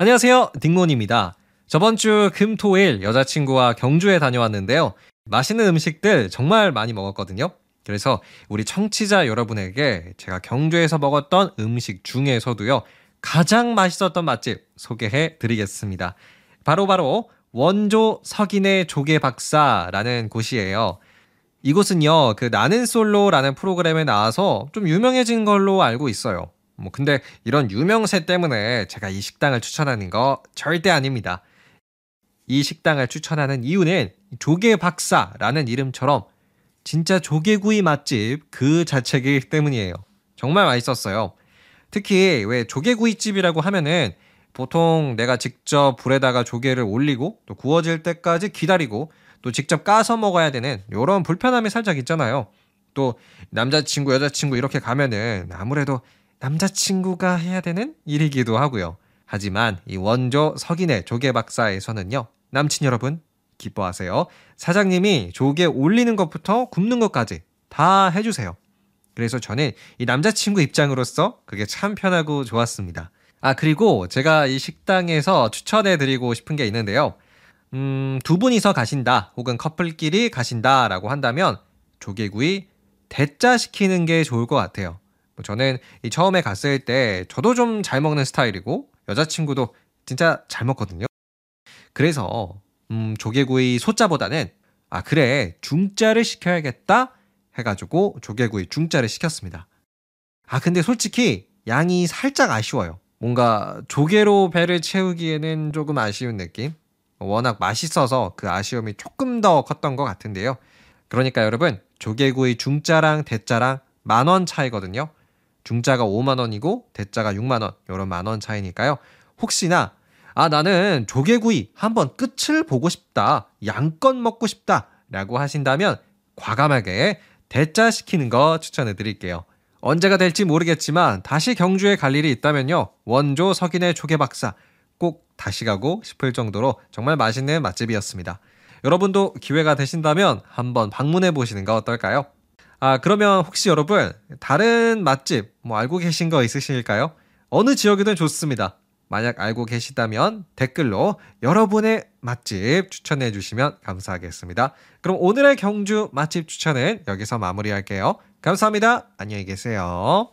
안녕하세요. 딩몬입니다. 저번 주 금 토 일 여자친구와 경주에 다녀왔는데요. 맛있는 음식들 정말 많이 먹었거든요. 그래서 우리 청취자 여러분에게 제가 경주에서 먹었던 음식 중에서도요. 가장 맛있었던 맛집 소개해 드리겠습니다. 바로바로 바로 원조 석인의 조개 박사라는 곳이에요. 이곳은요, 그 나는 솔로라는 프로그램에 나와서 좀 유명해진 걸로 알고 있어요. 뭐 근데 이런 유명세 때문에 제가 이 식당을 추천하는 거 절대 아닙니다. 이 식당을 추천하는 이유는 조개 박사라는 이름처럼 진짜 조개구이 맛집 그 자체이기 때문이에요. 정말 맛있었어요. 특히 왜 조개구이집이라고 하면은 보통 내가 직접 불에다가 조개를 올리고 또 구워질 때까지 기다리고 또 직접 까서 먹어야 되는 이런 불편함이 살짝 있잖아요. 또 남자친구, 여자친구 이렇게 가면은 아무래도 남자친구가 해야 되는 일이기도 하고요. 하지만 이 원조 석인의 조개 박사에서는요. 남친 여러분 기뻐하세요. 사장님이 조개 올리는 것부터 굽는 것까지 다 해주세요. 그래서 저는 이 남자친구 입장으로서 그게 참 편하고 좋았습니다. 아, 그리고 제가 이 식당에서 추천해 드리고 싶은 게 있는데요. 음, 두 분이서 가신다, 혹은 커플끼리 가신다 라고 한다면 조개구이 대짜 시키는 게 좋을 것 같아요. 뭐 저는 이 처음에 갔을 때 저도 좀 잘 먹는 스타일이고 여자친구도 진짜 잘 먹거든요. 그래서 음, 조개구이 소자보다는 아 그래 중짜를 시켜야겠다 해가지고 조개구이 중짜를 시켰습니다. 아 근데 솔직히 양이 살짝 아쉬워요. 뭔가 조개로 배를 채우기에는 조금 아쉬운 느낌. 워낙 맛있어서 그 아쉬움이 조금 더 컸던 것 같은데요. 그러니까 여러분 조개구이 중짜랑 대짜랑 만 원 차이거든요. 중짜가 5만 원이고 대짜가 6만 원. 요런 만 원 차이니까요. 혹시나 아 나는 조개구이 한번 끝을 보고 싶다. 양껏 먹고 싶다. 라고 하신다면 과감하게 대짜 시키는 거 추천해 드릴게요. 언제가 될지 모르겠지만 다시 경주에 갈 일이 있다면요. 원조 석인의 조개 박사 꼭 다시 가고 싶을 정도로 정말 맛있는 맛집이었습니다. 여러분도 기회가 되신다면 한번 방문해 보시는 거 어떨까요? 아, 그러면 혹시 여러분, 다른 맛집 뭐 알고 계신 거 있으실까요? 어느 지역이든 좋습니다. 만약 알고 계시다면 댓글로 여러분의 맛집 추천해 주시면 감사하겠습니다. 그럼 오늘의 경주 맛집 추천은 여기서 마무리할게요. 감사합니다. 안녕히 계세요.